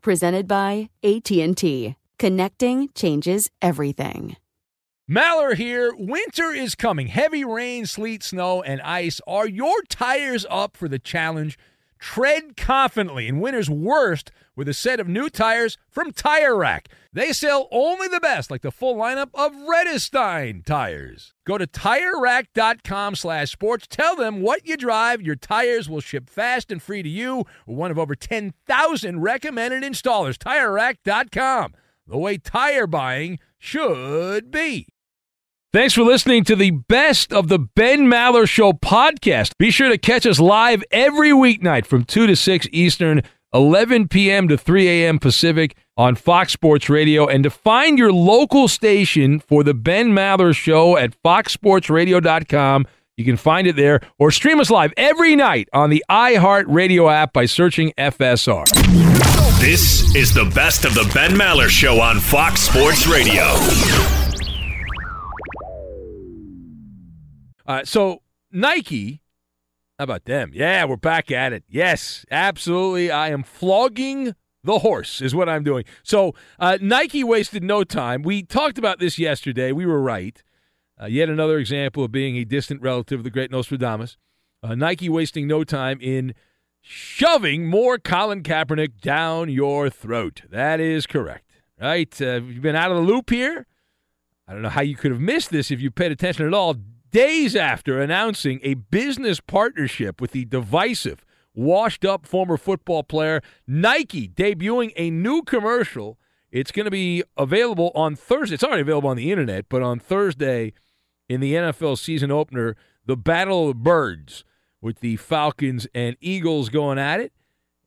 Presented by AT&T. Connecting changes everything. Maller here. Winter is coming. Heavy rain, sleet, snow, and ice. Are your tires up for the challenge? Tread confidently in winter's worst with a set of new tires from Tire Rack. They sell only the best, like the full lineup of Vredestein tires. Go to TireRack.com slash sports. Tell them what you drive. Your tires will ship fast and free to you. One of over 10,000 recommended installers. TireRack.com. The way tire buying should be. Thanks for listening to the best of the Ben Maller Show podcast. Be sure to catch us live every weeknight from 2 to 6 Eastern, 11 p.m. to 3 a.m. Pacific on Fox Sports Radio. And to find your local station for the Ben Maller Show at foxsportsradio.com, you can find it there or stream us live every night on the iHeartRadio app by searching FSR. This is the best of the Ben Maller Show on Fox Sports Radio. Uh, so Nike, how about them? Yeah, we're back at it. Yes, absolutely. I am flogging the horse is what I'm doing. So uh, Nike wasted no time. We talked about this yesterday. We were right. Uh, yet another example of being a distant relative of the great Nostradamus. Uh, Nike wasting no time in shoving more Colin Kaepernick down your throat. That is correct, right? Uh, you've been out of the loop here. I don't know how you could have missed this if you paid attention at all days after announcing a business partnership with the divisive, washed up former football player, Nike debuting a new commercial. It's going to be available on Thursday. It's already available on the internet, but on Thursday in the NFL season opener, the Battle of the Birds with the Falcons and Eagles going at it.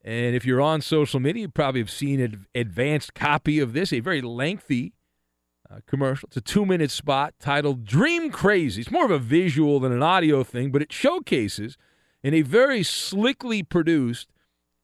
And if you're on social media, you probably have seen an advanced copy of this, a very lengthy uh, commercial. It's a two minute spot titled Dream Crazy. It's more of a visual than an audio thing, but it showcases in a very slickly produced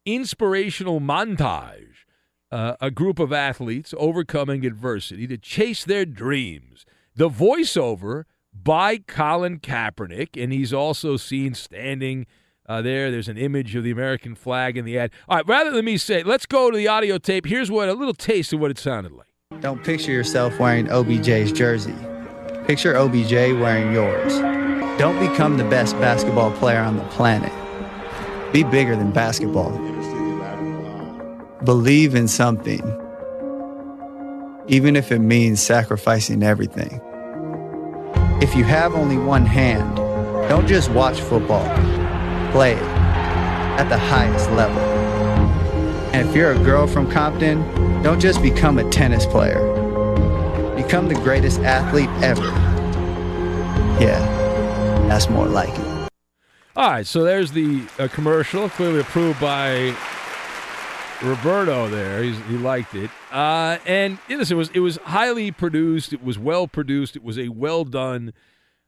inspirational montage uh, a group of athletes overcoming adversity to chase their dreams. The voiceover by Colin Kaepernick, and he's also seen standing. Uh, there, there's an image of the American flag in the ad. All right, rather than me say, let's go to the audio tape. Here's what a little taste of what it sounded like. Don't picture yourself wearing OBJ's jersey. Picture OBJ wearing yours. Don't become the best basketball player on the planet. Be bigger than basketball. Believe in something, even if it means sacrificing everything. If you have only one hand, don't just watch football, play it at the highest level. And if you're a girl from Compton, don't just become a tennis player. Become the greatest athlete ever. Yeah, that's more like it. All right, so there's the uh, commercial, clearly approved by Roberto there. He's, he liked it. Uh, and listen, it was it was highly produced. It was well produced. It was a well done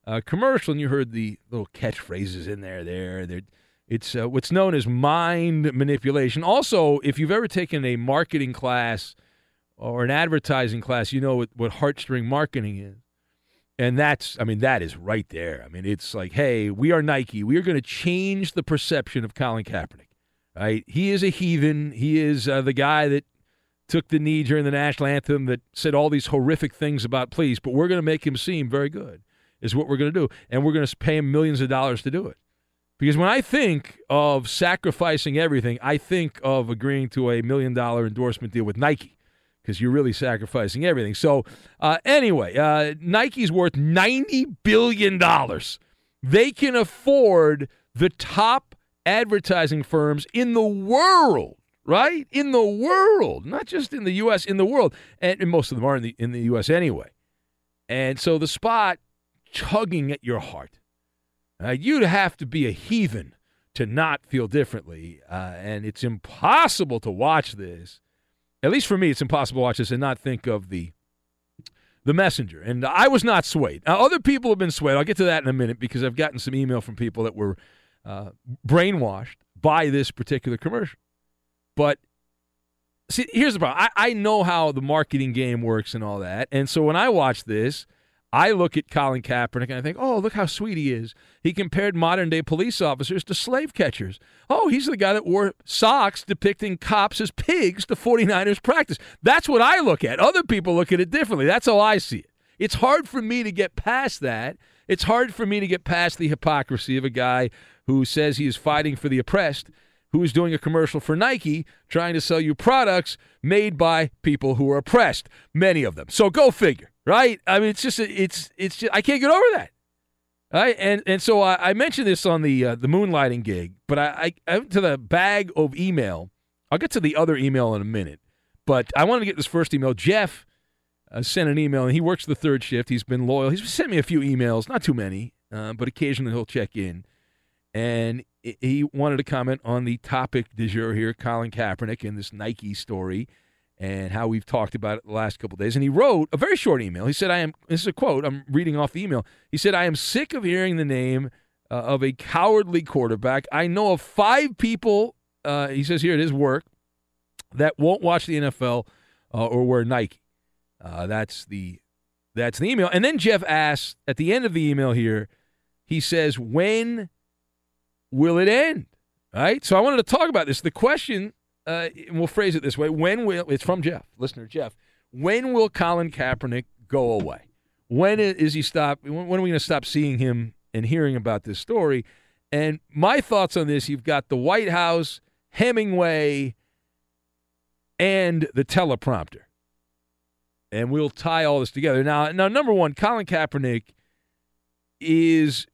uh, commercial. And you heard the little catchphrases in there. There, there. It's uh, what's known as mind manipulation. Also, if you've ever taken a marketing class or an advertising class, you know what, what heartstring marketing is. And that's, I mean, that is right there. I mean, it's like, hey, we are Nike. We are going to change the perception of Colin Kaepernick. Right? He is a heathen. He is uh, the guy that took the knee during the national anthem that said all these horrific things about police, but we're going to make him seem very good, is what we're going to do. And we're going to pay him millions of dollars to do it. Because when I think of sacrificing everything, I think of agreeing to a million dollar endorsement deal with Nike because you're really sacrificing everything. So, uh, anyway, uh, Nike's worth $90 billion. They can afford the top advertising firms in the world, right? In the world, not just in the U.S., in the world. And, and most of them are in the, in the U.S. anyway. And so the spot tugging at your heart. Uh, you'd have to be a heathen to not feel differently. Uh, and it's impossible to watch this. At least for me, it's impossible to watch this and not think of the the messenger. And I was not swayed. Now, other people have been swayed. I'll get to that in a minute because I've gotten some email from people that were uh, brainwashed by this particular commercial. But see, here's the problem. I, I know how the marketing game works and all that. And so when I watch this, I look at Colin Kaepernick and I think, oh, look how sweet he is. He compared modern day police officers to slave catchers. Oh, he's the guy that wore socks depicting cops as pigs to 49ers practice. That's what I look at. Other people look at it differently. That's how I see it. It's hard for me to get past that. It's hard for me to get past the hypocrisy of a guy who says he is fighting for the oppressed, who is doing a commercial for Nike trying to sell you products made by people who are oppressed, many of them. So go figure right? I mean, it's just it's it's just I can't get over that. Right? And and so I, I mentioned this on the uh, the moonlighting gig, but I, I, I went to the bag of email. I'll get to the other email in a minute, but I wanted to get this first email. Jeff uh, sent an email, and he works the third shift. He's been loyal. He's sent me a few emails, not too many, uh, but occasionally he'll check in. And he wanted to comment on the topic du jour here, Colin Kaepernick and this Nike story and how we've talked about it the last couple days. And he wrote a very short email. He said, I am, this is a quote, I'm reading off the email. He said, I am sick of hearing the name uh, of a cowardly quarterback. I know of five people, uh, he says here at his work, that won't watch the NFL uh, or wear Nike. Uh, that's the that's the email. And then Jeff asks at the end of the email here, he says, when will it end? Right. So I wanted to talk about this. The question uh, we'll phrase it this way: When will it's from Jeff, listener Jeff? When will Colin Kaepernick go away? When is he stop? When are we going to stop seeing him and hearing about this story? And my thoughts on this: You've got the White House, Hemingway, and the teleprompter, and we'll tie all this together. Now, now, number one, Colin Kaepernick is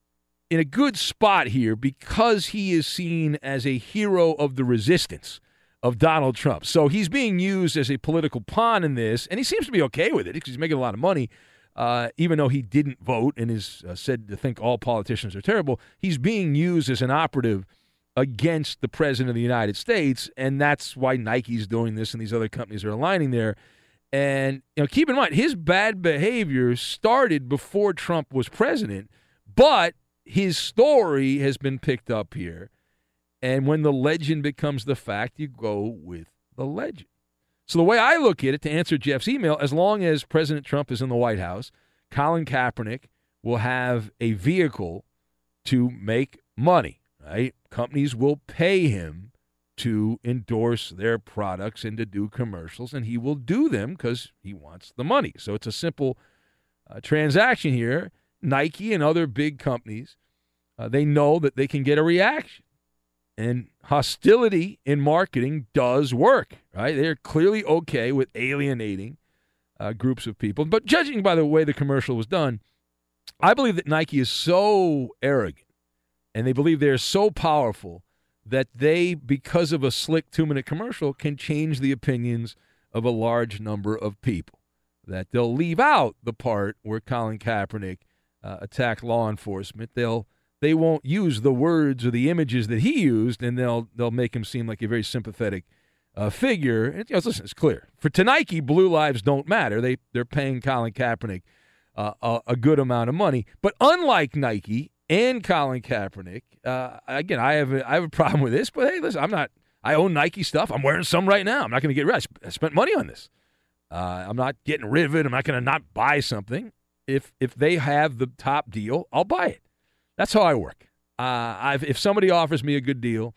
in a good spot here because he is seen as a hero of the resistance of Donald Trump. So he's being used as a political pawn in this, and he seems to be okay with it because he's making a lot of money. Uh, even though he didn't vote and is uh, said to think all politicians are terrible, he's being used as an operative against the president of the United States, and that's why Nike's doing this and these other companies are aligning there. And you know, keep in mind his bad behavior started before Trump was president, but his story has been picked up here and when the legend becomes the fact, you go with the legend. So the way I look at it, to answer Jeff's email, as long as President Trump is in the White House, Colin Kaepernick will have a vehicle to make money. Right? Companies will pay him to endorse their products and to do commercials, and he will do them because he wants the money. So it's a simple uh, transaction here. Nike and other big companies, uh, they know that they can get a reaction. And hostility in marketing does work, right? They're clearly okay with alienating uh, groups of people. But judging by the way the commercial was done, I believe that Nike is so arrogant and they believe they're so powerful that they, because of a slick two minute commercial, can change the opinions of a large number of people. That they'll leave out the part where Colin Kaepernick uh, attacked law enforcement. They'll they won't use the words or the images that he used, and they'll they'll make him seem like a very sympathetic uh, figure. It, you know, listen, it's clear for to Nike, blue lives don't matter. They they're paying Colin Kaepernick uh, a, a, good amount of money. But unlike Nike and Colin Kaepernick, uh, again, I have a, I have a problem with this. But hey, listen, I'm not. I own Nike stuff. I'm wearing some right now. I'm not going to get rid. I spent money on this. Uh, I'm not getting rid of it. I'm not going to not buy something. If if they have the top deal, I'll buy it. That's how I work. Uh, if somebody offers me a good deal,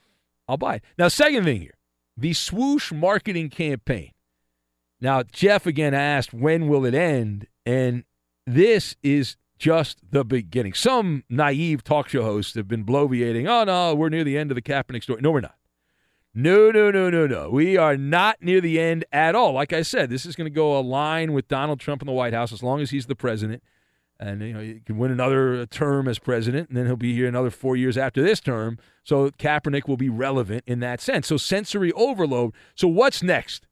I'll buy it. Now, second thing here, the swoosh marketing campaign. Now, Jeff again asked, when will it end? And this is just the beginning. Some naive talk show hosts have been bloviating, oh, no, we're near the end of the Kaepernick story. No, we're not. No, no, no, no, no. We are not near the end at all. Like I said, this is going to go align with Donald Trump in the White House as long as he's the president. And you know, he can win another uh, term as president, and then he'll be here another four years after this term. So Kaepernick will be relevant in that sense. So sensory overload. So what's next?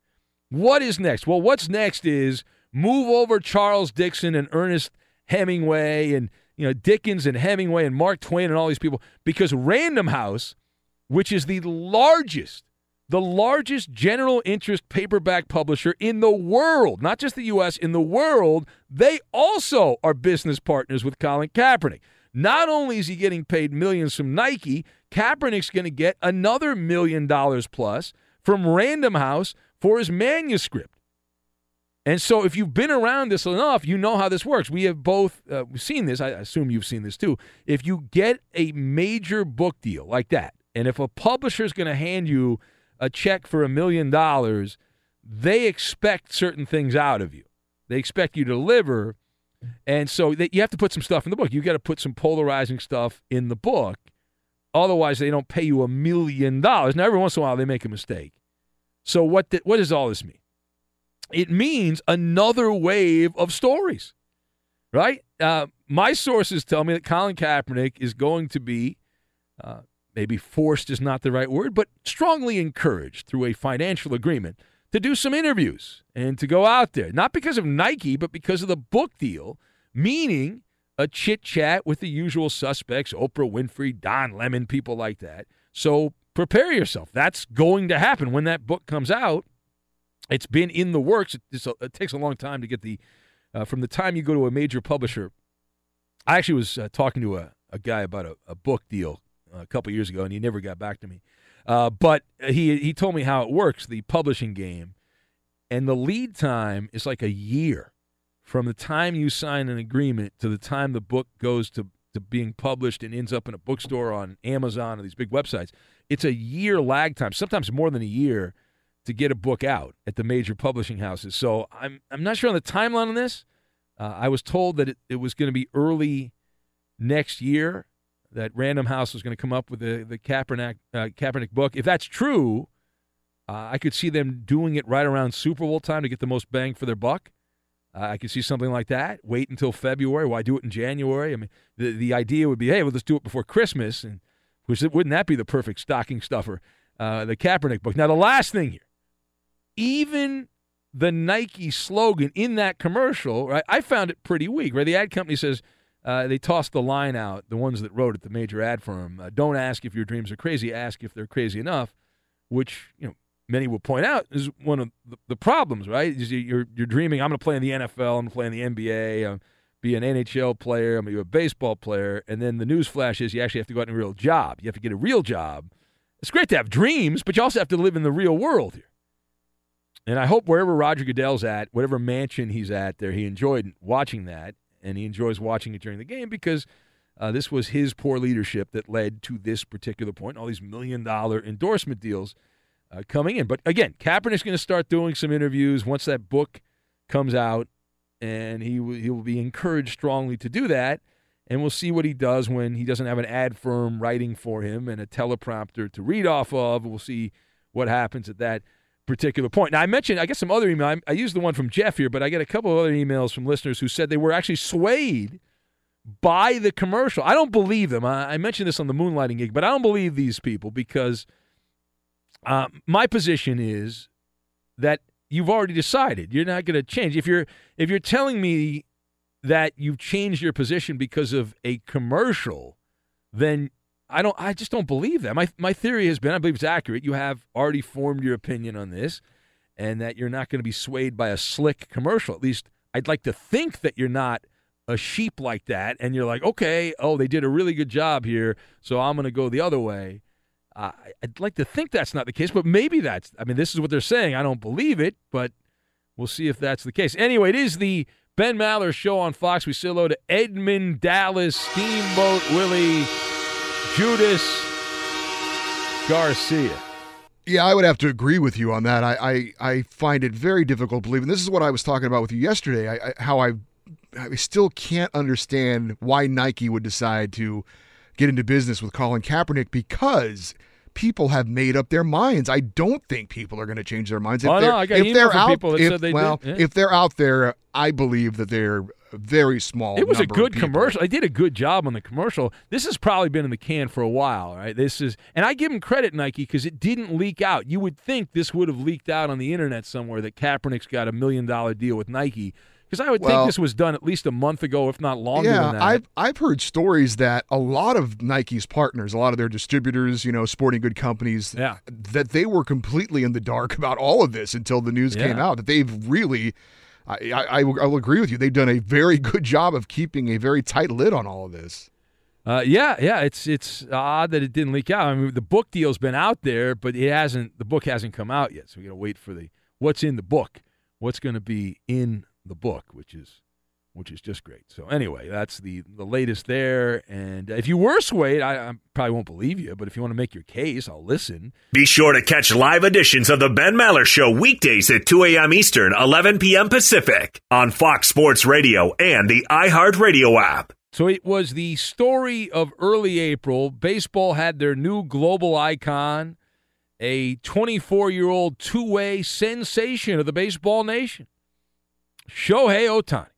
What is next? Well, what's next is move over Charles Dickens and Ernest Hemingway and you know Dickens and Hemingway and Mark Twain and all these people because Random House, which is the largest the largest general interest paperback publisher in the world, not just the US, in the world, they also are business partners with Colin Kaepernick. Not only is he getting paid millions from Nike, Kaepernick's going to get another million dollars plus from Random House for his manuscript. And so, if you've been around this enough, you know how this works. We have both uh, seen this. I assume you've seen this too. If you get a major book deal like that, and if a publisher is going to hand you a check for a million dollars, they expect certain things out of you. They expect you to deliver. And so they, you have to put some stuff in the book. You got to put some polarizing stuff in the book. Otherwise, they don't pay you a million dollars. Now, every once in a while, they make a mistake. So, what, what does all this mean? it means another wave of stories, right? Uh, my sources tell me that Colin Kaepernick is going to be, uh, maybe forced is not the right word, but strongly encouraged through a financial agreement to do some interviews and to go out there, not because of Nike, but because of the book deal, meaning a chit chat with the usual suspects Oprah Winfrey, Don Lemon, people like that. So prepare yourself. That's going to happen when that book comes out it's been in the works. It, it takes a long time to get the uh, from the time you go to a major publisher. I actually was uh, talking to a, a guy about a, a book deal a couple years ago, and he never got back to me. Uh, but he he told me how it works, the publishing game, and the lead time is like a year from the time you sign an agreement to the time the book goes to to being published and ends up in a bookstore on Amazon or these big websites. It's a year lag time, sometimes more than a year to get a book out at the major publishing houses. So I'm I'm not sure on the timeline on this. Uh, I was told that it, it was going to be early next year that Random House was going to come up with the the Kaepernick uh, Kaepernick book. If that's true, uh, I could see them doing it right around Super Bowl time to get the most bang for their buck. Uh, I could see something like that. Wait until February. Why do it in January? I mean, the the idea would be, hey, well, let's do it before Christmas, and which wouldn't that be the perfect stocking stuffer? Uh, the Kaepernick book. Now, the last thing here even the Nike slogan in that commercial, right? I found it pretty weak. Right, the ad company says uh, they tossed the line out. The ones that wrote it, the major ad firm, uh, don't ask if your dreams are crazy. Ask if they're crazy enough. Which you know many will point out is one of the, the problems. Right, you're you're dreaming. I'm going to play in the NFL. I'm going to play in the NBA. I'm be an NHL player. I'm going to be a baseball player. And then the news flash is you actually have to go out and a real job. You have to get a real job. It's great to have dreams, but you also have to live in the real world here. And I hope wherever Roger Goodell's at, whatever mansion he's at there, he enjoyed watching that, and he enjoys watching it during the game because uh, this was his poor leadership that led to this particular point. All these million dollar endorsement deals uh, coming in. But again, Kaepernick's going to start doing some interviews once that book comes out, and he w- he will be encouraged strongly to do that. And we'll see what he does when he doesn't have an ad firm writing for him and a teleprompter to read off of. We'll see what happens at that particular point. Now, I mentioned, I get some other email. I, I used the one from Jeff here, but I get a couple of other emails from listeners who said they were actually swayed by the commercial. I don't believe them. I, I mentioned this on the moonlighting gig, but I don't believe these people because uh, my position is that you've already decided you're not going to change. If you're if you're telling me that you've changed your position because of a commercial, then I don't. I just don't believe that. My my theory has been, I believe it's accurate. You have already formed your opinion on this, and that you're not going to be swayed by a slick commercial. At least I'd like to think that you're not a sheep like that, and you're like, okay, oh, they did a really good job here, so I'm going to go the other way. Uh, I'd like to think that's not the case, but maybe that's. I mean, this is what they're saying. I don't believe it, but we'll see if that's the case. Anyway, it is the Ben Maller show on Fox. We say hello to Edmund Dallas, Steamboat Willie, Judas Garcia. Yeah, I would have to agree with you on that. I, I, I find it very difficult to believe, and this is what I was talking about with you yesterday. I, I, how I, I still can't understand why Nike would decide to get into business with Colin Kaepernick because people have made up their minds. I don't think people are going to change their minds. If oh, no, I got if they're out, people that if, said they well, did. Yeah. if they're out there, I believe that they're very small. It was a good commercial. I did a good job on the commercial. This has probably been in the can for a while, right? This is, and I give them credit, Nike, because it didn't leak out. You would think this would have leaked out on the internet somewhere that Kaepernick's got a million dollar deal with Nike. Because I would Well- think this was done at least a month ago, if not longer Yeah, than that. I've I've heard stories that a lot of Nike's partners, a lot of their distributors, you know, sporting good companies, Yeah. that they were completely in the dark about all of this until the news came out. That they've really, I, I I will agree with you. They've done a very good job of keeping a very tight lid on all of this. Uh, yeah, yeah, it's it's odd that it didn't leak out. I mean, the book deal's been out there, but it hasn't. The book hasn't come out yet, so we got to wait for the what's in the book, what's going to be in the book, which is which is just great. So anyway, that's the the latest there. And if you were swayed, I, I probably won't believe you, but if you want to make your case, I'll listen. Be sure to catch live editions of The Ben Maller Show weekdays at 2 a.m. Eastern, 11 p.m. Pacific on Fox Sports Radio and the iHeartRadio app. So it was the story of early April. Baseball had their new global icon, a 24 year old two way sensation of the baseball nation, Shohei Ohtani,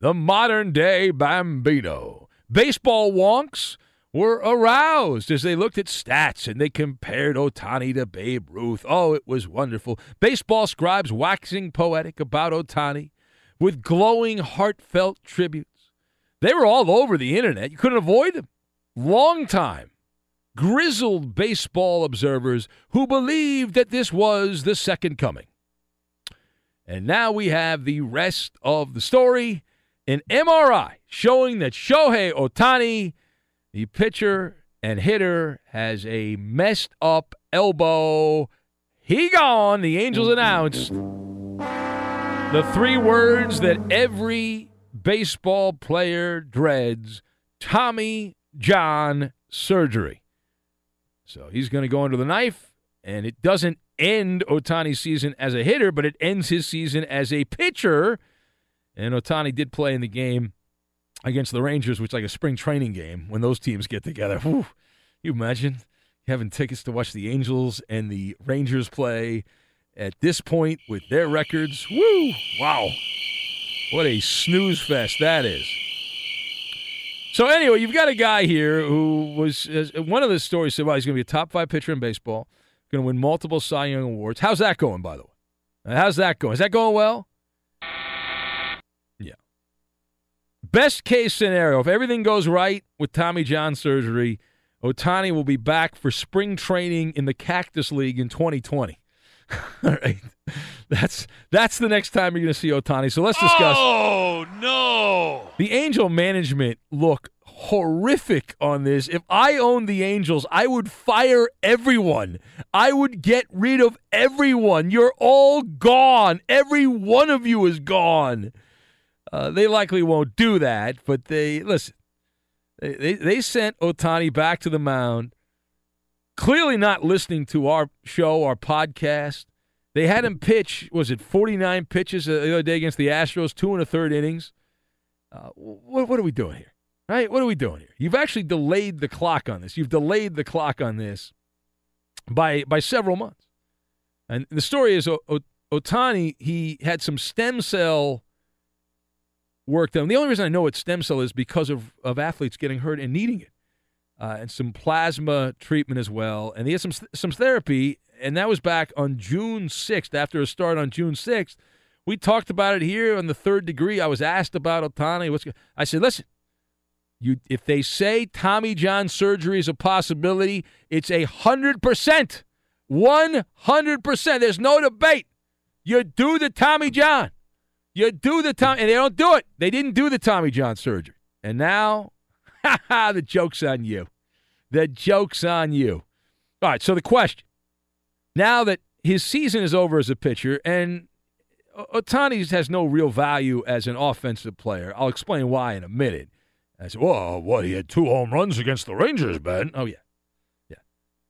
the modern day Bambino. Baseball wonks were aroused as they looked at stats and they compared Ohtani to Babe Ruth. Oh, it was wonderful. Baseball scribes waxing poetic about Ohtani with glowing, heartfelt tributes. They were all over the internet. You couldn't avoid them. Long time, grizzled baseball observers who believed that this was the second coming. And now we have the rest of the story an MRI showing that Shohei Ohtani, the pitcher and hitter, has a messed up elbow. He gone, the Angels announced. The three words that every baseball player dreads Tommy John surgery. So he's going to go under the knife, and it doesn't end Ohtani's season as a hitter, but it ends his season as a pitcher. And Ohtani did play in the game against the Rangers, which like a spring training game when those teams get together. Whew. You imagine having tickets to watch the Angels and the Rangers play at this point with their records. Woo! Wow. What a snooze fest that is. So anyway, you've got a guy here who was uh, one of the stories said, "Well, he's going to be a top five pitcher in baseball, going to win multiple Cy Young awards." How's that going, by the way? How's that going? Is that going well? Yeah. Best case scenario, if everything goes right with Tommy John surgery, Ohtani will be back for spring training in the Cactus League in 2020. All right, that's that's the next time you're going to see Ohtani. So let's discuss. Oh no! The Angel management look horrific on this. If I owned the Angels, I would fire everyone. I would get rid of everyone. You're all gone. Every one of you is gone. Uh, they likely won't do that, but they listen. They, they they sent Ohtani back to the mound. Clearly not listening to our show, our podcast. They had him pitch. Was it 49 pitches the other day against the Astros, two and a third innings? Uh, what, what are we doing here? Right? What are we doing here? You've actually delayed the clock on this. You've delayed the clock on this by by several months. And the story is o- o- Ohtani. He had some stem cell work done. The only reason I know what stem cell is because of of athletes getting hurt and needing it, uh, and some plasma treatment as well. And he had some some therapy, and that was back on June sixth. After a start on June sixth, we talked about it here on the third degree. I was asked about Ohtani. What's I said? Listen, You, if they say Tommy John surgery is a possibility, it's a hundred percent, one hundred percent. There's no debate. You do the Tommy John. You do the Tommy, and they don't do it. They didn't do the Tommy John surgery, and now, the joke's on you. The joke's on you. All right. So the question: Now that his season is over as a pitcher, and Ohtani has no real value as an offensive player. I'll explain why in a minute. I said, "Well, what? He had two home runs against the Rangers, Ben." Oh yeah, yeah.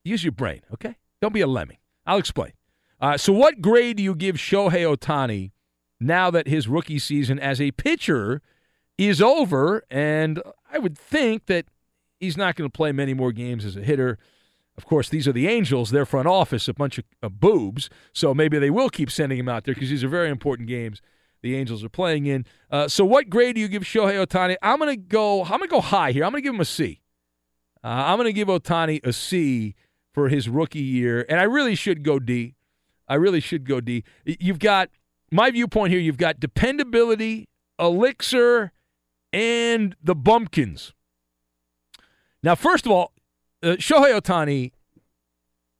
Use your brain, okay? Don't be a lemming. I'll explain. Uh, so, what grade do you give Shohei Ohtani now that his rookie season as a pitcher is over? And I would think that he's not going to play many more games as a hitter. Of course, these are the Angels, their front office, a bunch of, boobs. So maybe they will keep sending him out there because these are very important games the Angels are playing in. Uh, so, what grade do you give Shohei Ohtani? I'm going to go. I'm going to go high here. I'm going to give him a C. Uh, I'm going to give Ohtani a C for his rookie year, and I really should go D. I really should go D. You've got my viewpoint here. You've got dependability, elixir, and the bumpkins. Now, first of all, uh, Shohei Ohtani,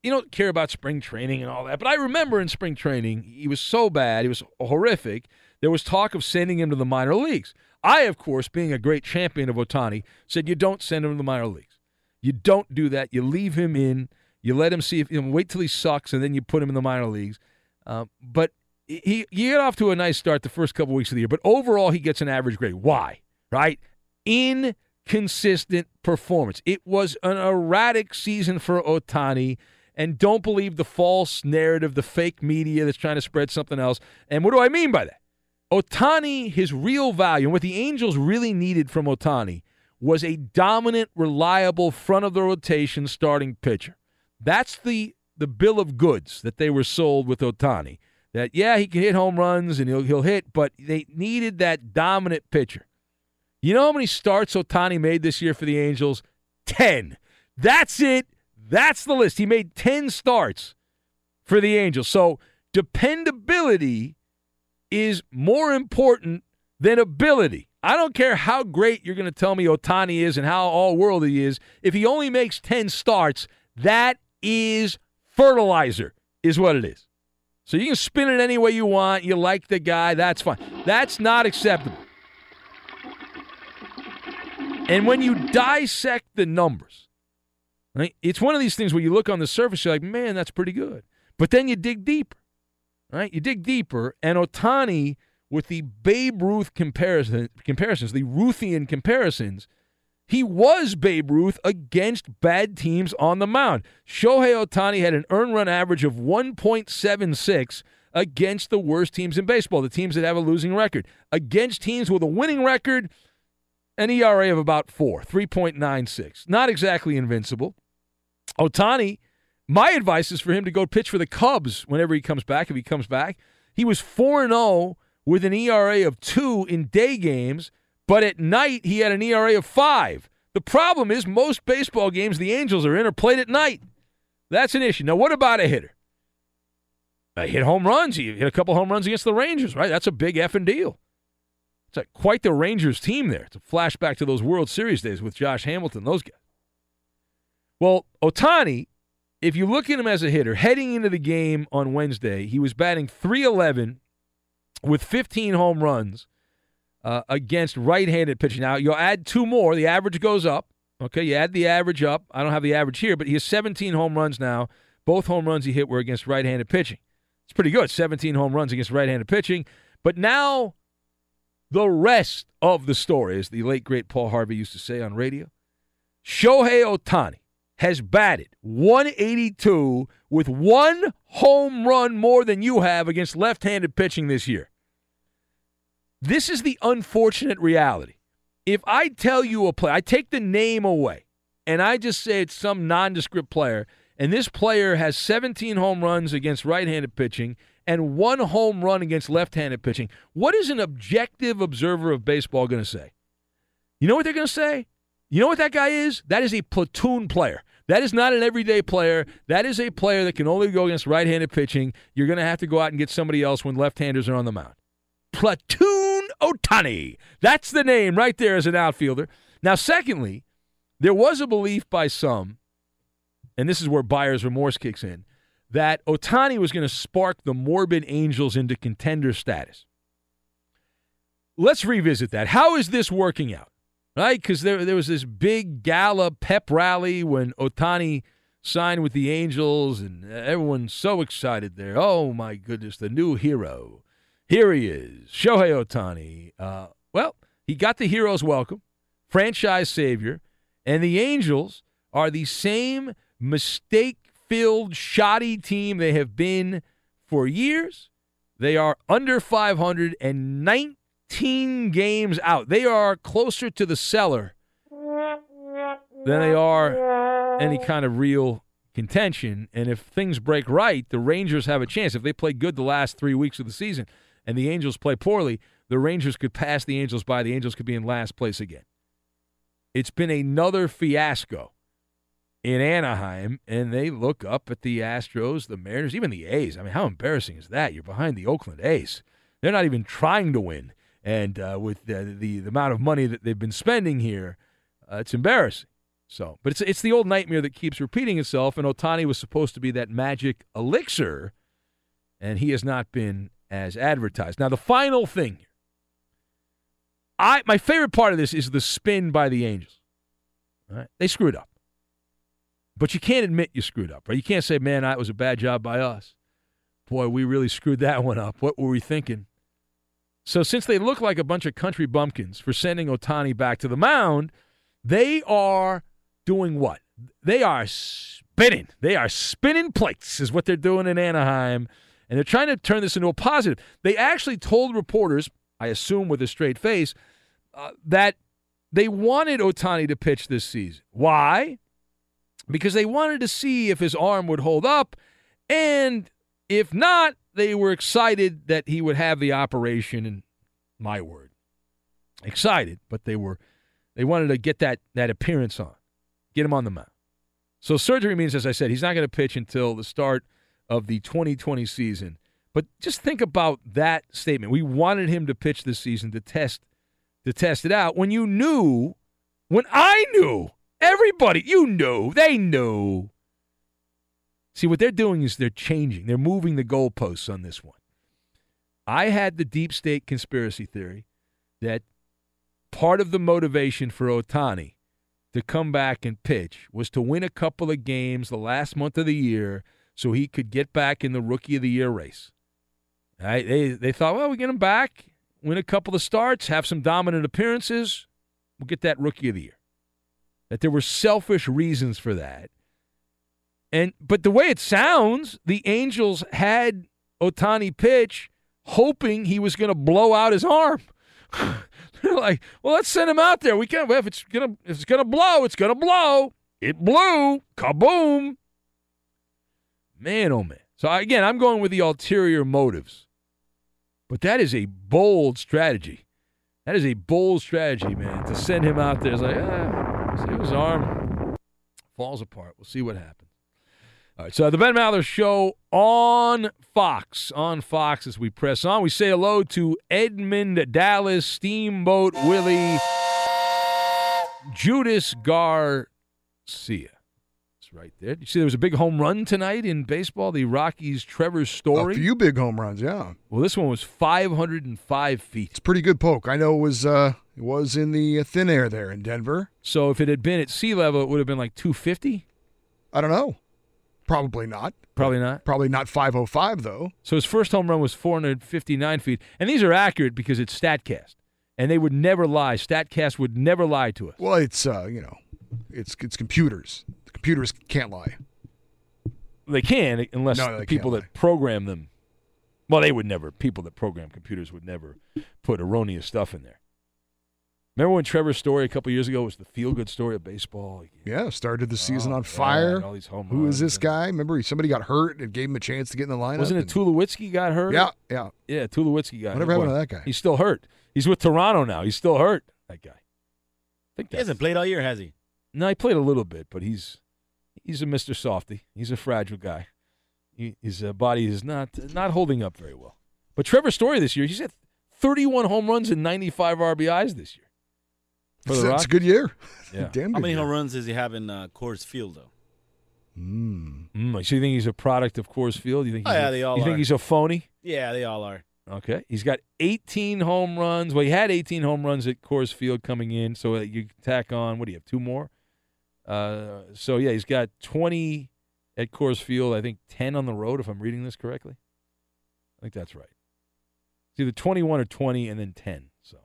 you don't care about spring training and all that, but I remember in spring training, he was so bad, he was horrific. There was talk of sending him to the minor leagues. I, of course, being a great champion of Ohtani, said you don't send him to the minor leagues. You don't do that. You leave him in. You let him see if you know, wait till he sucks, and then you put him in the minor leagues. Uh, but he he get off to a nice start the first couple weeks of the year, but overall he gets an average grade. Why? Right? Inconsistent performance. It was an erratic season for Ohtani. And don't believe the false narrative, the fake media that's trying to spread something else. And what do I mean by that? Ohtani, his real value, and what the Angels really needed from Ohtani was a dominant, reliable front of the rotation starting pitcher. That's the the bill of goods that they were sold with Ohtani. That yeah, he can hit home runs and he'll he'll hit, but they needed that dominant pitcher. You know how many starts Ohtani made this year for the Angels? Ten. That's it. That's the list. He made ten starts for the Angels. So dependability is more important than ability. I don't care how great you're going to tell me Ohtani is and how all world he is. If he only makes 10 starts, that is fertilizer, is what it is. So you can spin it any way you want. You like the guy, that's fine. That's not acceptable. And when you dissect the numbers, right, it's one of these things where you look on the surface, you're like, man, that's pretty good. But then you dig deeper, right? You dig deeper, and Ohtani, with the Babe Ruth comparison, comparisons, the Ruthian comparisons, he was Babe Ruth against bad teams on the mound. Shohei Ohtani had an earned run average of 1.76 against the worst teams in baseball, the teams that have a losing record. Against teams with a winning record, an ERA of about 4, 3.96. Not exactly invincible. Ohtani, my advice is for him to go pitch for the Cubs whenever he comes back, if he comes back. He was 4 0 with an ERA of 2 in day games but at night, he had an ERA of five. The problem is most baseball games the Angels are in are played at night. That's an issue. Now, what about a hitter? I hit home runs. He hit a couple home runs against the Rangers, right? That's a big effing deal. It's a, quite the Rangers team there. It's a flashback to those World Series days with Josh Hamilton, those guys. Well, Ohtani, if you look at him as a hitter, heading into the game on Wednesday, he was batting 311 with 15 home runs uh, against right-handed pitching. Now you'll add two more. The average goes up. Okay, you add the average up. I don't have the average here, but he has 17 home runs now. Both home runs he hit were against right-handed pitching. It's pretty good. 17 home runs against right-handed pitching. But now the rest of the story, as the late great Paul Harvey used to say on radio, Shohei Ohtani has batted 182 with one home run more than you have against left-handed pitching this year. This is the unfortunate reality. If I tell you a play, I take the name away and I just say it's some nondescript player, and this player has 17 home runs against right handed pitching and one home run against left handed pitching, what is an objective observer of baseball going to say? You know what they're going to say? You know what that guy is? That is a platoon player. That is not an everyday player. That is a player that can only go against right handed pitching. You're going to have to go out and get somebody else when left handers are on the mound. Platoon Ohtani. That's the name right there as an outfielder. Now, secondly, there was a belief by some, and this is where buyer's remorse kicks in, that Ohtani was going to spark the morbid Angels into contender status. Let's revisit that. How is this working out? Right? Because there, there was this big gala pep rally when Ohtani signed with the Angels, and everyone's so excited there. Oh, my goodness, the new hero. Here he is, Shohei Ohtani. Uh, well, he got the hero's welcome, franchise savior, and the Angels are the same mistake filled, shoddy team they have been for years. They are under 500 and 19 games out. They are closer to the cellar than they are any kind of real contention. And if things break right, the Rangers have a chance. If they play good the last three weeks of the season and the Angels play poorly, the Rangers could pass the Angels by. The Angels could be in last place again. It's been another fiasco in Anaheim, and they look up at the Astros, the Mariners, even the A's. I mean, how embarrassing is that? You're behind the Oakland A's. They're not even trying to win. And uh, with the, the, the, amount of money that they've been spending here, uh, it's embarrassing. So, but it's it's the old nightmare that keeps repeating itself. And Ohtani was supposed to be that magic elixir, and he has not been as advertised. Now, the final thing I my favorite part of this is the spin by the Angels. Right? They screwed up. But you can't admit you screwed up, right? You can't say, man, that was a bad job by us. Boy, we really screwed that one up. What were we thinking? So, since they look like a bunch of country bumpkins for sending Ohtani back to the mound, they are doing what? They are spinning. They are spinning plates, is what they're doing in Anaheim. And they're trying to turn this into a positive. They actually told reporters, I assume with a straight face, uh, that they wanted Ohtani to pitch this season. Why? Because they wanted to see if his arm would hold up. And if not, they were excited that he would have the operation. And my word, excited, but they were they wanted to get that that appearance on, get him on the mound. So surgery means, as I said, he's not going to pitch until the start of the 2020 season. But just think about that statement. We wanted him to pitch this season to test to test it out when you knew when I knew everybody you knew they knew see what they're doing is they're changing they're moving the goalposts on this one i had the deep state conspiracy theory that part of the motivation for ohtani to come back and pitch was to win a couple of games the last month of the year so he could get back in the rookie of the year race Right? They they thought, well, we get him back, win a couple of starts, have some dominant appearances, we'll get that rookie of the year. That there were selfish reasons for that. And but the way it sounds, the Angels had Ohtani pitch hoping he was going to blow out his arm. They're like, well, let's send him out there. We can't. If it's gonna, if it's gonna blow, it's gonna blow. It blew. Kaboom. Man, oh man. So again, I'm going with the ulterior motives. But that is a bold strategy. That is a bold strategy, man, to send him out there. It's like, ah, see his arm falls apart. We'll see what happens. All right, so the Ben Maller Show on Fox. On Fox as we press on. We say hello to Edmund Dallas, Steamboat Willie, Judas Garcia right there. You see, there was a big home run tonight in baseball. The Rockies' Trevor Story. A few big home runs, yeah. Well, this one was 505 feet. It's pretty good poke. I know it was uh, it was in the uh, thin air there in Denver. So if it had been at sea level, it would have been like 250. I don't know. Probably not. Probably not. Probably not 505 though. So his first home run was 459 feet, and these are accurate because it's Statcast, and they would never lie. Statcast would never lie to us. Well, it's uh, you know, it's it's computers computers can't lie. They can unless no, the people that program them. Well, they would never. People that program computers would never put erroneous stuff in there. Remember when Trevor's story a couple years ago was the feel-good story of baseball? Yeah, started the season oh, on fire. all these home Who is this guy? Remember, somebody got hurt and gave him a chance to get in the lineup. Wasn't it Tulowitzki got hurt? Yeah, yeah, yeah. Tulowitzki got. Hurt. Whatever hurt. happened to that guy? He's still hurt. He's with Toronto now. He's still hurt. That guy. I think he hasn't played all year, has he? No, he played a little bit, but he's he's a Mr. Softy. He's a fragile guy. He, his uh, body is not not holding up very well. But Trevor Story this year, he's had 31 home runs and 95 RBIs this year. for the It's, it's a good year. Yeah. Damn How many year. home runs does he have in uh, Coors Field, though? Mm. Mm, so you think he's a product of Coors Field? You think? Oh, yeah, a, they all You think he's a phony? Yeah, they all are. Okay, he's got 18 home runs. Well, he had 18 home runs at Coors Field coming in, so uh, you tack on. What do you have? Two more. Uh, so yeah, he's got 20 at Coors Field. I think 10 on the road, if I'm reading this correctly. I think that's right. It's either 21 or 20, and then 10. So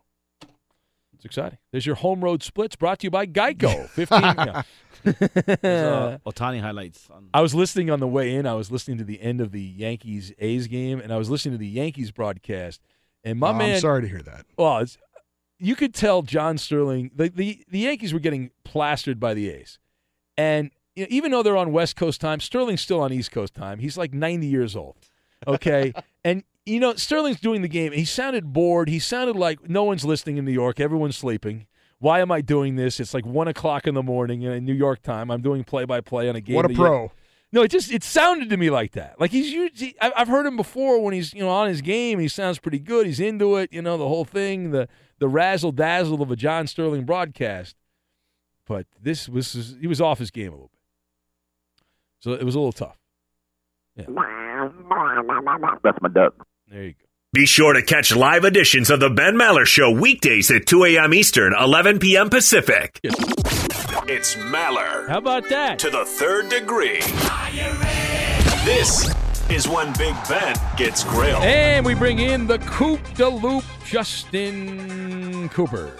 it's exciting. There's your home road splits brought to you by Geico. 15. yeah. There's, uh, Ohtani highlights. On, I was listening on the way in. I was listening to the end of the Yankees A's game, and I was listening to the Yankees broadcast. And my Oh, man, I'm sorry to hear that. well, it's, you could tell John Sterling. The, the the Yankees were getting plastered by the A's, and you know, even though they're on West Coast time, Sterling's still on East Coast time. He's like 90 years old. Okay, and you know Sterling's doing the game. He sounded bored. He sounded like no one's listening in New York. Everyone's sleeping. Why am I doing this? It's like one o'clock in the morning in New York time. I'm doing play by play on a game. What a pro. No, it just it sounded to me like that. Like he's usually I- I've heard him before when he's you know on his game. He sounds pretty good. He's into it. You know the whole thing, the the razzle dazzle of a John Sterling broadcast. But this was he was off his game a little bit, so it was a little tough. That's my duck. There you go. Be sure to catch live editions of the Ben Maller Show weekdays at 2 a.m. Eastern, 11 p.m. Pacific. It's Maller How about that? to the third degree. This is when Big Ben gets grilled. And we bring in the Coop de Loop, Justin Cooper.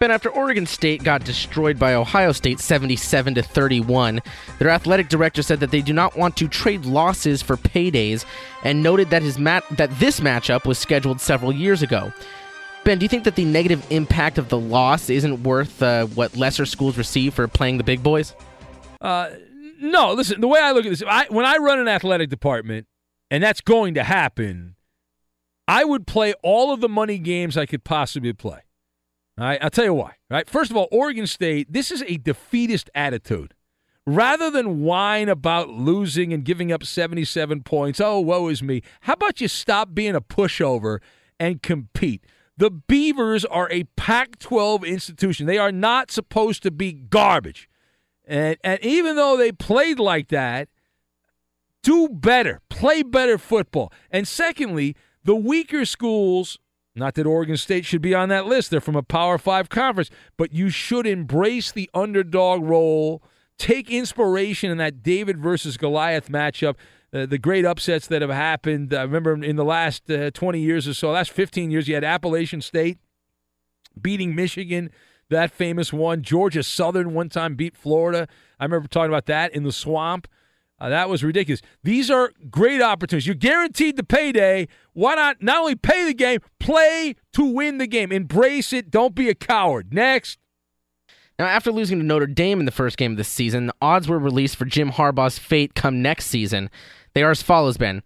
Ben, after Oregon State got destroyed by Ohio State 77 to 31, their athletic director said that they do not want to trade losses for paydays and noted that his mat- that this matchup was scheduled several years ago. Ben, do you think that the negative impact of the loss isn't worth uh, what lesser schools receive for playing the big boys? Uh, no, listen. The way I look at this, I, when I run an athletic department, and that's going to happen, I would play all of the money games I could possibly play. All right, I'll tell you why. Right, first of all, Oregon State. This is a defeatist attitude. Rather than whine about losing and giving up 77 points, oh, woe is me. How about you stop being a pushover and compete? The Beavers are a Pac 12 institution. They are not supposed to be garbage. And, and even though they played like that, do better, play better football. And secondly, the weaker schools, not that Oregon State should be on that list, they're from a Power Five conference, but you should embrace the underdog role. Take inspiration in that David versus Goliath matchup. Uh, the great upsets that have happened. I remember in the last uh, 20 years or so, last 15 years, you had Appalachian State beating Michigan, that famous one. Georgia Southern one time beat Florida. I remember talking about that in the swamp. Uh, that was ridiculous. These are great opportunities. You're guaranteed the payday. Why not not only pay the game, play to win the game. Embrace it. Don't be a coward. Next. Now, after losing to Notre Dame in the first game of the season, the odds were released for Jim Harbaugh's fate come next season. They are as follows, Ben.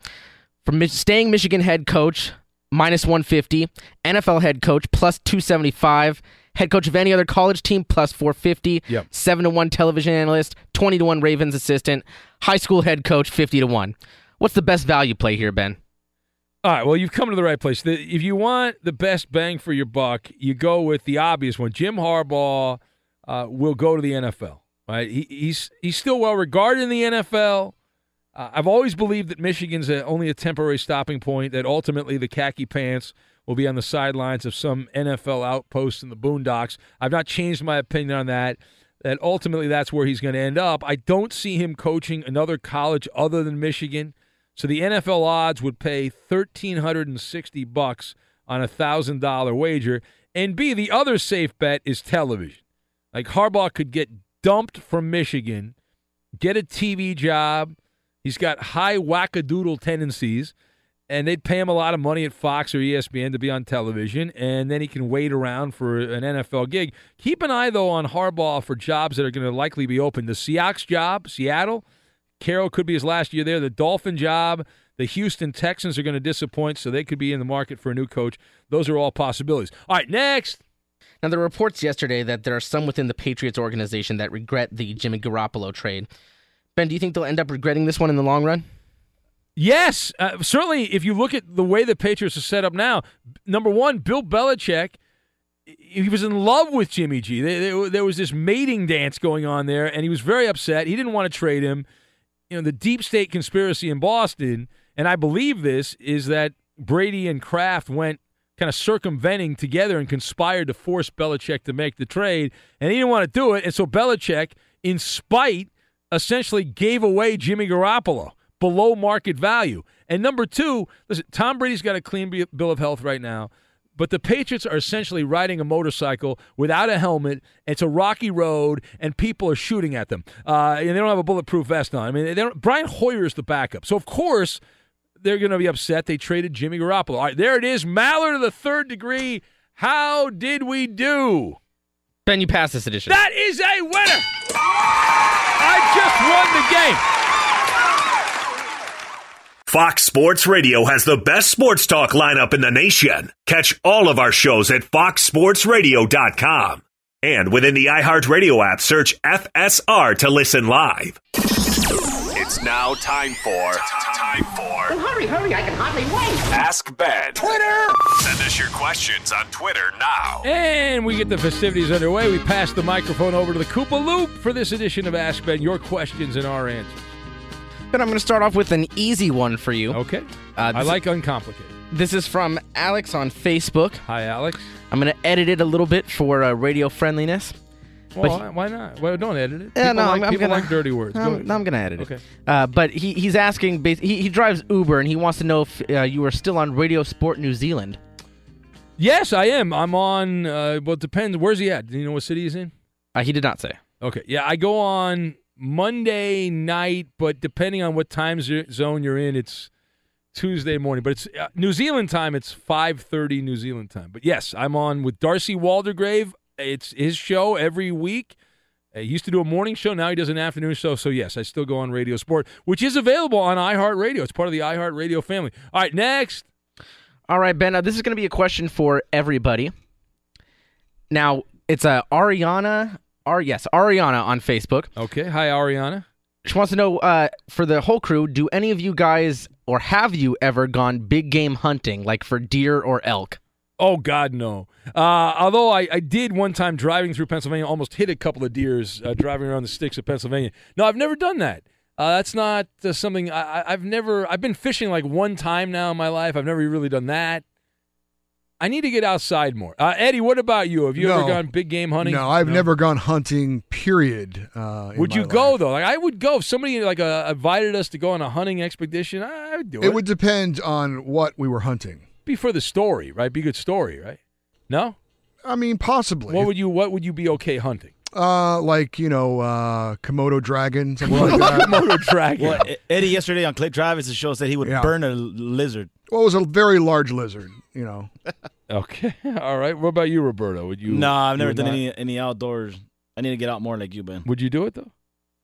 Mi- staying Michigan head coach, minus 150. NFL head coach, plus 275. Head coach of any other college team, plus 450. Yep. 7 to 1 television analyst, 20 to 1 Ravens assistant. High school head coach, 50 to 1. What's the best value play here, Ben? All right. Well, you've come to the right place. The, if you want the best bang for your buck, you go with the obvious one. Jim Harbaugh uh, will go to the NFL. Right? He, he's he's still well regarded in the NFL. Uh, I've always believed that Michigan's a, only a temporary stopping point. That ultimately the khaki pants will be on the sidelines of some NFL outpost in the boondocks. I've not changed my opinion on that. That ultimately that's where he's going to end up. I don't see him coaching another college other than Michigan. So the NFL odds would pay thirteen hundred and sixty bucks on a thousand dollar wager. And B, the other safe bet is television. Like Harbaugh could get dumped from Michigan, get a TV job. He's got high wackadoodle tendencies, and they'd pay him a lot of money at Fox or ESPN to be on television, and then he can wait around for an NFL gig. Keep an eye though on Harbaugh for jobs that are going to likely be open. The Seahawks job, Seattle, Carroll could be his last year there. The Dolphin job, the Houston Texans are going to disappoint, so they could be in the market for a new coach. Those are all possibilities. All right, next. Now, there were reports yesterday that there are some within the Patriots organization that regret the Jimmy Garoppolo trade. Ben, do you think they'll end up regretting this one in the long run? Yes, uh, certainly. If you look at the way the Patriots are set up now, number one, Bill Belichick, he was in love with Jimmy G. There was this mating dance going on there, and he was very upset. He didn't want to trade him. You know, the deep state conspiracy in Boston, and I believe this is that Brady and Kraft went kind of circumventing together and conspired to force Belichick to make the trade, and he didn't want to do it, and so Belichick, in spite, essentially gave away Jimmy Garoppolo below market value. And number two, listen, Tom Brady's got a clean bill of health right now. But the Patriots are essentially riding a motorcycle without a helmet. It's a rocky road, and people are shooting at them. Uh, and they don't have a bulletproof vest on. I mean, they don't, Brian Hoyer is the backup. So, of course, they're going to be upset. They traded Jimmy Garoppolo. All right, there it is. Maller of the third degree. How did we do? Ben, you passed this edition. That is a winner. I just won the game. Fox Sports Radio has the best sports talk lineup in the nation. Catch all of our shows at foxsportsradio.com. And within the iHeartRadio app, search FSR to listen live. It's now time for time for hurry, hurry, I can hardly wait. Ask Ben. Twitter! Send us your questions on Twitter now. And we get the festivities underway. We pass the microphone over to the Koopa Loop for this edition of Ask Ben. Your questions and our answers. But I'm going to start off with an easy one for you. Okay. Uh, I like uncomplicated. This is from Alex on Facebook. Hi, Alex. I'm going to edit it a little bit for uh, radio friendliness. Well, why- why not? Well, don't edit it. Yeah, People no, like, I'm, people gonna like dirty words. No, I'm, ahead. no, I'm gonna edit it. Okay. Uh, but he, he's asking. He, he drives Uber and he wants to know if uh, you are still on Radio Sport New Zealand. Yes, I am. I'm on. Uh, well, it depends. Where's he at? Do you know what city he's in? Uh, he did not say. Okay. Yeah, I go on Monday night, but depending on what time zone you're in, it's Tuesday morning. But it's uh, New Zealand time. It's 5:30 New Zealand time. But yes, I'm on with Darcy Waldegrave. It's his show every week. Uh, He used to do a morning show. Now he does an afternoon show. So yes, I still go on Radio Sport, which is available on iHeartRadio. It's part of the iHeartRadio family. All right, next. All right, Ben. Uh, this is going to be a question for everybody. Now it's uh, Ariana. Ar- yes, Ariana on Facebook. Okay. Hi, Ariana. She wants to know uh, for the whole crew. Do any of you guys or have you ever gone big game hunting, like for deer or elk? Oh God, no. Uh, although I, I did one time driving through Pennsylvania, almost hit a couple of deers uh, driving around the sticks of Pennsylvania. No, I've never done that. Uh, that's not uh, something I, I've never. I've been fishing like one time now in my life. I've never really done that. I need to get outside more. Uh, Eddie, what about you? Have you ever gone big game hunting? No, I've never gone hunting. Period. Uh, Would you life. go though? Like I would go. If somebody like uh, invited us to go on a hunting expedition, I would do it. It would depend on what we were hunting. Be for the story, right? Be a good story, right? No. I mean, possibly. What would you What would you be okay hunting? Uh, like you know, uh, Komodo dragon, something like that. Komodo dragon. Well, Eddie yesterday on Clay Travis' show said he would Yeah. burn a l- lizard. Well, it was a very large lizard. You know. Okay. All right. What about you, Roberto? Would you? no, I've you never would done not- any any outdoors. I need to get out more like you, Ben. Would you do it though?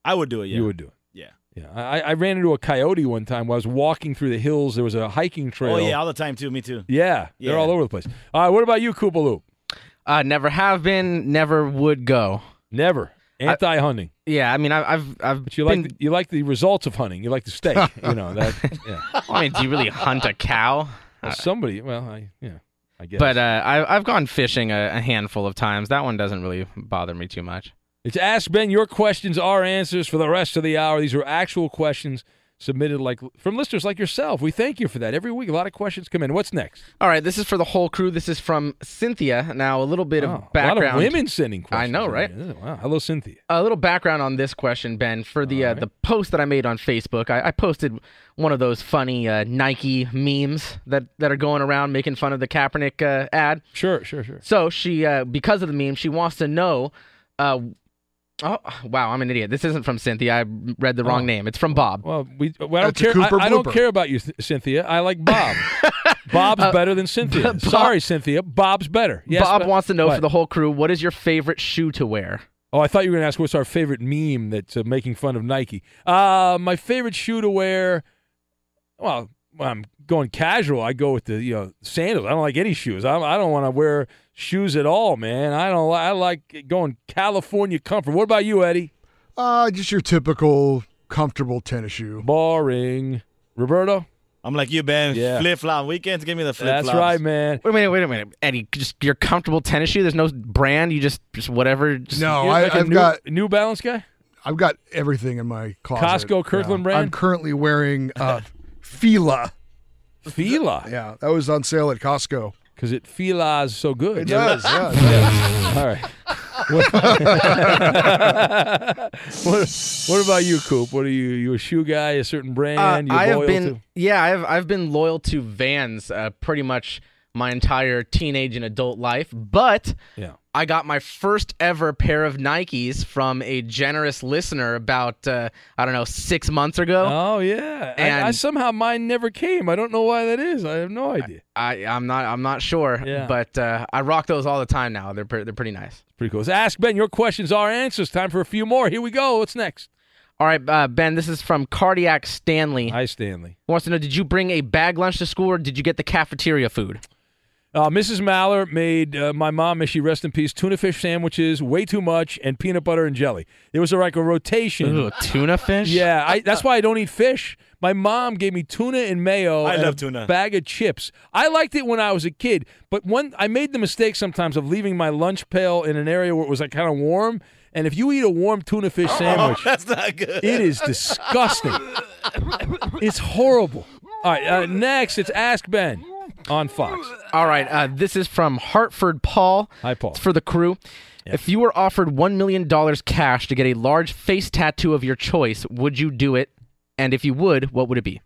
I would do it. Yeah, You would do it. Yeah. Yeah. I, I ran into a coyote one time while I was walking through the hills. There was a hiking trail. Oh yeah, all the time too. Me too. Yeah, Yeah. They're all over the place. All right. What about you, Koopa Loop? Uh, never have been. Never would go. Never. Anti hunting. Yeah, I mean, I, I've I've But you been. like the, you like the results of hunting. You like the steak. you know that. Yeah. I mean, do you really hunt a cow? Well, somebody. Well, I yeah. I guess. But uh, I, I've gone fishing a, a handful of times. That one doesn't really bother me too much. It's Ask Ben. Your questions are answers for the rest of the hour. These are actual questions submitted like from listeners like yourself. We thank you for that. Every week, a lot of questions come in. What's next? All right, this is for the whole crew. This is from Cynthia. Now, a little bit Oh, of background. A lot of women sending I know, right? Wow. Hello, Cynthia. A little background on this question, Ben. For the uh, the post that I made on Facebook, I, I posted one of those funny uh, Nike memes that, that are going around making fun of the Kaepernick uh, ad. Sure, sure, sure. So she, uh, because of the meme, she wants to know. Oh wow, I'm an idiot. This isn't from Cynthia. I read the wrong Oh. name. It's from Bob. Well, we. Well, I don't That's a care. Cooper I, I don't care about you, Cynthia. I like Bob. Bob's Uh, better than Cynthia. Bob- Sorry, Cynthia. Bob's better. Yes, Bob but- wants to know what? for the whole crew, what is your favorite shoe to wear? Oh, I thought you were going to ask what's our favorite meme that's uh, making fun of Nike. Uh, my favorite shoe to wear. Well, when I'm going casual. I go with the you know sandals. I don't like any shoes. I, I don't want to wear shoes at all, man. I don't. I like going California comfort. What about you, Eddie? Uh, just your typical comfortable tennis shoe. Boring. Roberto. I'm like you, Ben. Yeah. Flip flop weekends. Give me the flip That's flops. right, man. Wait a minute, wait a minute, Eddie. Just your comfortable tennis shoe. There's no brand. You just just whatever. Just, No, I, like a I've new, got New Balance guy. I've got everything in my closet. Costco Kirkland brand? I'm currently wearing uh, Fila. Fila. Yeah, that was on sale at Costco. Because it feels so good. It does. Yeah. it does. All right. what, what, what about you, Coop? What are you? You a shoe guy? A certain Uh, brand? you I have been to? yeah, I've I've been loyal to Vans uh, pretty much my entire teenage and adult life, but Yeah. I got my first ever pair of Nikes from a generous listener about uh, I don't know six months ago. Oh yeah. And- I, somehow mine never came. I don't know why that is. I have no idea. I I'm not I'm not sure, Yeah. but uh, I rock those all the time now. They're pre- they're pretty nice. Pretty cool. So ask Ben your questions, our answers. Time for a few more. Here we go. What's next? All right, uh, Ben. This is from Cardiac Stanley. Hi, Stanley. Wants to know: Did you bring a bag lunch to school, or did you get the cafeteria food? Uh, Mrs. Maller made uh, my mom, may she rest in peace, tuna fish sandwiches, way too much, and peanut butter and jelly. It was like a rotation. Ooh, tuna fish. Yeah, I, that's why I don't eat fish. My mom gave me tuna and mayo I and love a tuna. bag of chips. I liked it when I was a kid, but when I made the mistake sometimes of leaving my lunch pail in an area where it was like kind of warm. And if you eat a warm tuna fish sandwich, That's not good. it is disgusting. it's horrible. All right, uh, next it's Ask Ben on Fox. All right. Uh, this is from Hartford Paul. Hi, Paul. It's for the crew. If you were offered $1 million cash to get a large face tattoo of your choice, would you do it? And if you would, what would it be?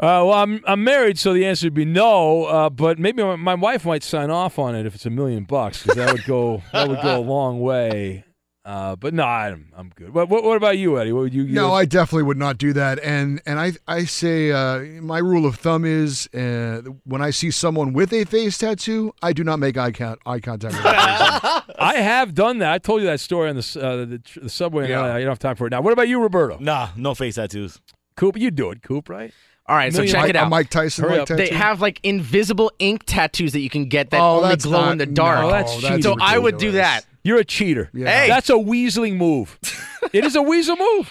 Uh, well, I'm I'm married, so the answer would be no. Uh, but maybe my, my wife might sign off on it if it's a million bucks, because that would go that would go a long way. Uh, but no, I'm I'm good. What, what what about you, Eddie? What would you? No, I definitely would not do that. And and I I say uh, my rule of thumb is uh, when I see someone with a face tattoo, I do not make eye, con- eye contact. With. I have done that. I told you that story on the uh, the, the subway. and Yeah. I, I don't have time for it now. What about you, Roberto? Nah, no face tattoos. Coop, you do it, Coop, right? All right, so check Mike- it a out. Mike Tyson Hurry like up. tattoo. They have like invisible ink tattoos that you can get that Oh, only glow not- in the dark. no, that's cheating. so I would do that. You're a cheater. Yeah. Hey. That's a weaseling move. it is a weasel move.